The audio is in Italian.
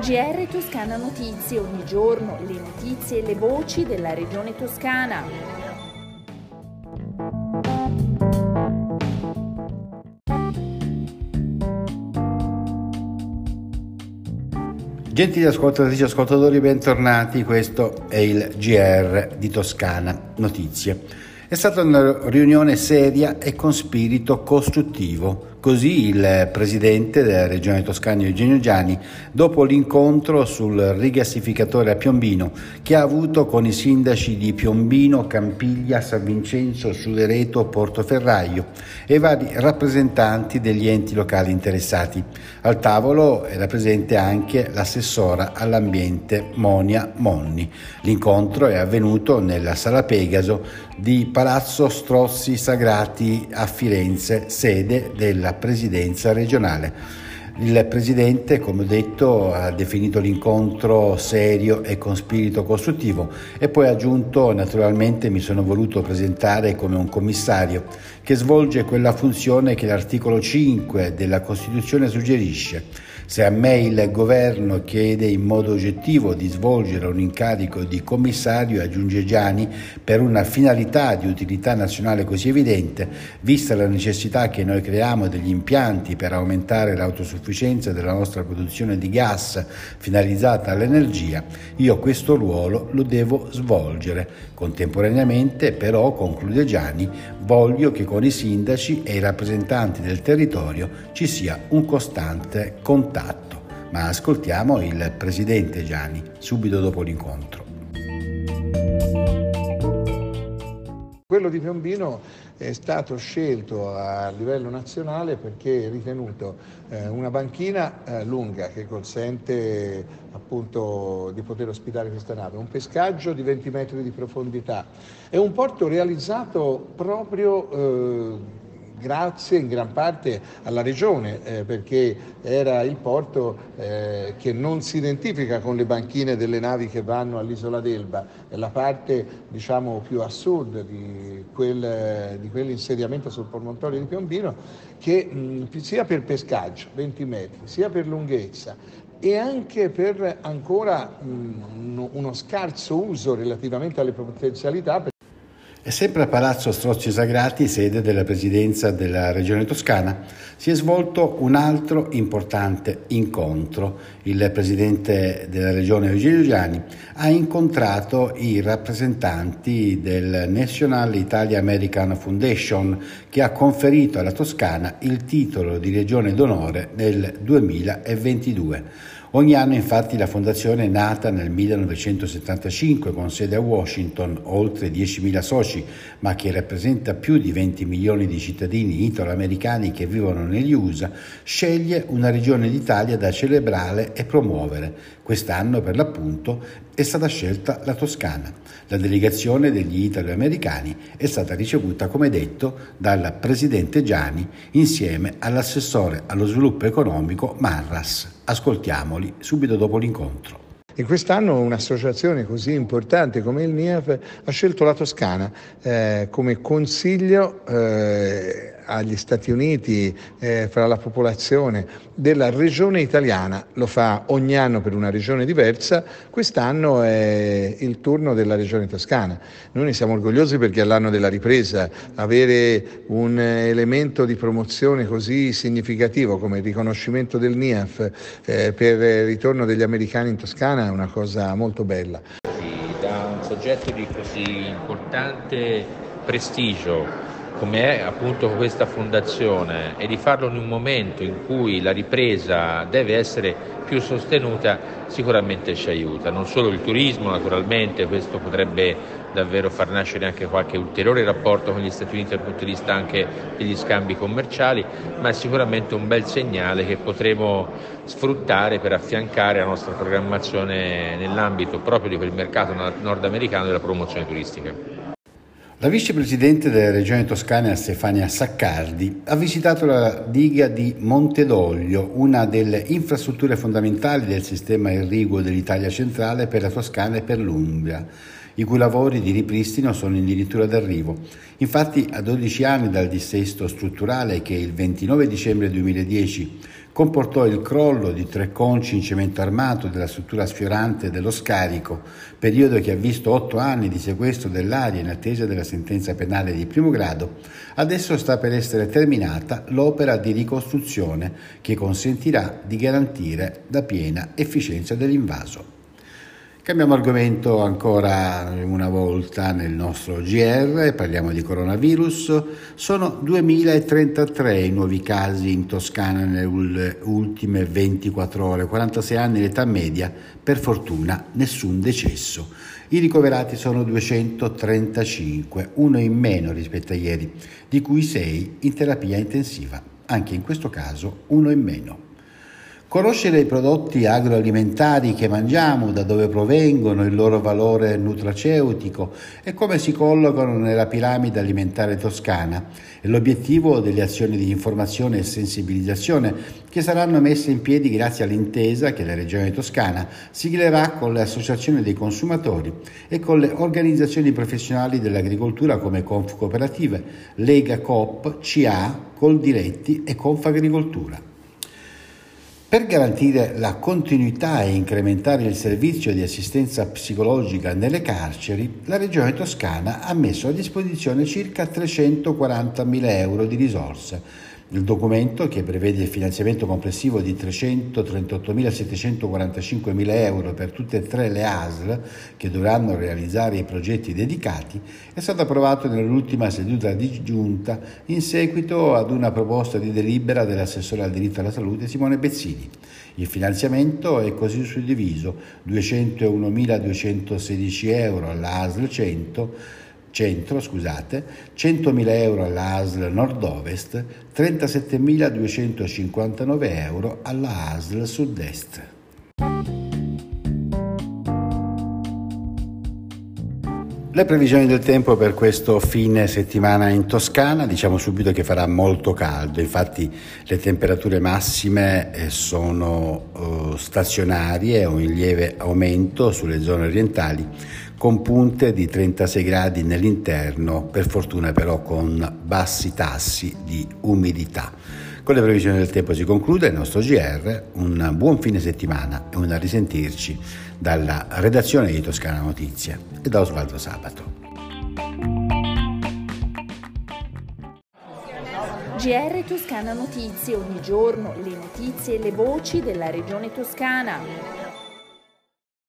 GR Toscana Notizie, ogni giorno le notizie e le voci della regione toscana. Gentili ascoltatrici e ascoltatori, bentornati. Questo è il GR di Toscana Notizie. È stata una riunione seria e con spirito costruttivo Così il presidente della regione toscana Eugenio Giani, dopo l'incontro sul rigassificatore a Piombino che ha avuto con i sindaci di Piombino, Campiglia, San Vincenzo, Sudereto, Portoferraio e vari rappresentanti degli enti locali interessati. Al tavolo era presente anche l'assessora all'ambiente Monia Monni. L'incontro è avvenuto nella Sala Pegaso di Palazzo Strozzi Sagrati a Firenze, sede della presidenza regionale. Il Presidente, come ho detto, ha definito l'incontro serio e con spirito costruttivo e poi ha aggiunto naturalmente mi sono voluto presentare come un commissario che svolge quella funzione che l'articolo 5 della Costituzione suggerisce se a me il governo chiede in modo oggettivo di svolgere un incarico di commissario, aggiunge Gianni, per una finalità di utilità nazionale così evidente, vista la necessità che noi creiamo degli impianti per aumentare l'autosufficienza della nostra produzione di gas finalizzata all'energia, io questo ruolo lo devo svolgere. Contemporaneamente, però, conclude Gianni, voglio che con i sindaci e i rappresentanti del territorio ci sia un costante contatto contatto, ma ascoltiamo il presidente Gianni subito dopo l'incontro. Quello di Piombino è stato scelto a livello nazionale perché è ritenuto eh, una banchina eh, lunga che consente appunto di poter ospitare questa nave, un pescaggio di 20 metri di profondità. E un porto realizzato proprio eh, grazie in gran parte alla regione eh, perché era il porto eh, che non si identifica con le banchine delle navi che vanno all'isola d'Elba, è la parte diciamo più a sud di, quel, di quell'insediamento sul promontorio di Piombino che mh, sia per pescaggio 20 metri sia per lunghezza e anche per ancora mh, uno scarso uso relativamente alle potenzialità e sempre a Palazzo Strozzi Sagrati, sede della Presidenza della Regione Toscana, si è svolto un altro importante incontro. Il Presidente della Regione Eugenio Giani ha incontrato i rappresentanti del National Italia American Foundation che ha conferito alla Toscana il titolo di Regione d'onore nel 2022. Ogni anno infatti la fondazione nata nel 1975 con sede a Washington, oltre 10.000 soci, ma che rappresenta più di 20 milioni di cittadini italo-americani che vivono negli USA, sceglie una regione d'Italia da celebrare e promuovere. Quest'anno per l'appunto è stata scelta la Toscana. La delegazione degli italo-americani è stata ricevuta, come detto, dal presidente Gianni insieme all'assessore allo sviluppo economico Marras. Ascoltiamoli subito dopo l'incontro. E quest'anno un'associazione così importante come il NIAF ha scelto la Toscana eh, come consiglio eh, agli Stati Uniti eh, fra la popolazione della regione italiana, lo fa ogni anno per una regione diversa, quest'anno è il turno della regione toscana. Noi ne siamo orgogliosi perché all'anno della ripresa avere un elemento di promozione così significativo come il riconoscimento del NIAF eh, per il ritorno degli americani in Toscana è una cosa molto bella. Da un soggetto di così importante prestigio come è appunto questa fondazione e di farlo in un momento in cui la ripresa deve essere più sostenuta sicuramente ci aiuta. Non solo il turismo naturalmente, questo potrebbe davvero far nascere anche qualche ulteriore rapporto con gli Stati Uniti dal punto di vista anche degli scambi commerciali, ma è sicuramente un bel segnale che potremo sfruttare per affiancare la nostra programmazione nell'ambito proprio di quel mercato nordamericano della promozione turistica. La vicepresidente della regione toscana Stefania Saccardi ha visitato la diga di Montedoglio, una delle infrastrutture fondamentali del sistema irriguo dell'Italia centrale per la Toscana e per l'Umbria. i cui lavori di ripristino sono addirittura d'arrivo. Infatti, a 12 anni dal dissesto strutturale che il 29 dicembre 2010 comportò il crollo di tre conci in cemento armato della struttura sfiorante dello scarico, periodo che ha visto otto anni di sequestro dell'aria in attesa della sentenza penale di primo grado, adesso sta per essere terminata l'opera di ricostruzione che consentirà di garantire la piena efficienza dell'invaso. Cambiamo argomento ancora una volta nel nostro GR, parliamo di coronavirus. Sono 2033 i nuovi casi in Toscana nelle ultime 24 ore, 46 anni l'età media, per fortuna nessun decesso. I ricoverati sono 235, uno in meno rispetto a ieri, di cui 6 in terapia intensiva, anche in questo caso uno in meno. Conoscere i prodotti agroalimentari che mangiamo, da dove provengono, il loro valore nutraceutico e come si collocano nella piramide alimentare toscana è l'obiettivo delle azioni di informazione e sensibilizzazione che saranno messe in piedi grazie all'intesa che la Regione Toscana siglerà con le associazioni dei consumatori e con le organizzazioni professionali dell'agricoltura come Conf Cooperative, Lega Coop, CA, Coldiretti e Confagricoltura. Per garantire la continuità e incrementare il servizio di assistenza psicologica nelle carceri, la Regione Toscana ha messo a disposizione circa 340.000 euro di risorse il documento, che prevede il finanziamento complessivo di 338.745.000 euro per tutte e tre le ASL che dovranno realizzare i progetti dedicati, è stato approvato nell'ultima seduta di giunta in seguito ad una proposta di delibera dell'assessore al diritto alla salute Simone Bezzini. Il finanziamento è così suddiviso 201.216 euro alla ASL 100 centro, scusate, 100.000 euro alla ASL nord-ovest, 37.259 euro alla ASL sud-est. Le previsioni del tempo per questo fine settimana in Toscana, diciamo subito che farà molto caldo, infatti le temperature massime eh, sono uh, stazionarie o in lieve aumento sulle zone orientali con punte di 36 gradi nell'interno, per fortuna però con bassi tassi di umidità. Con le previsioni del tempo si conclude il nostro GR, un buon fine settimana e un risentirci dalla redazione di Toscana Notizie e da Osvaldo Sabato. GR Toscana Notizie, ogni giorno le notizie e le voci della regione toscana.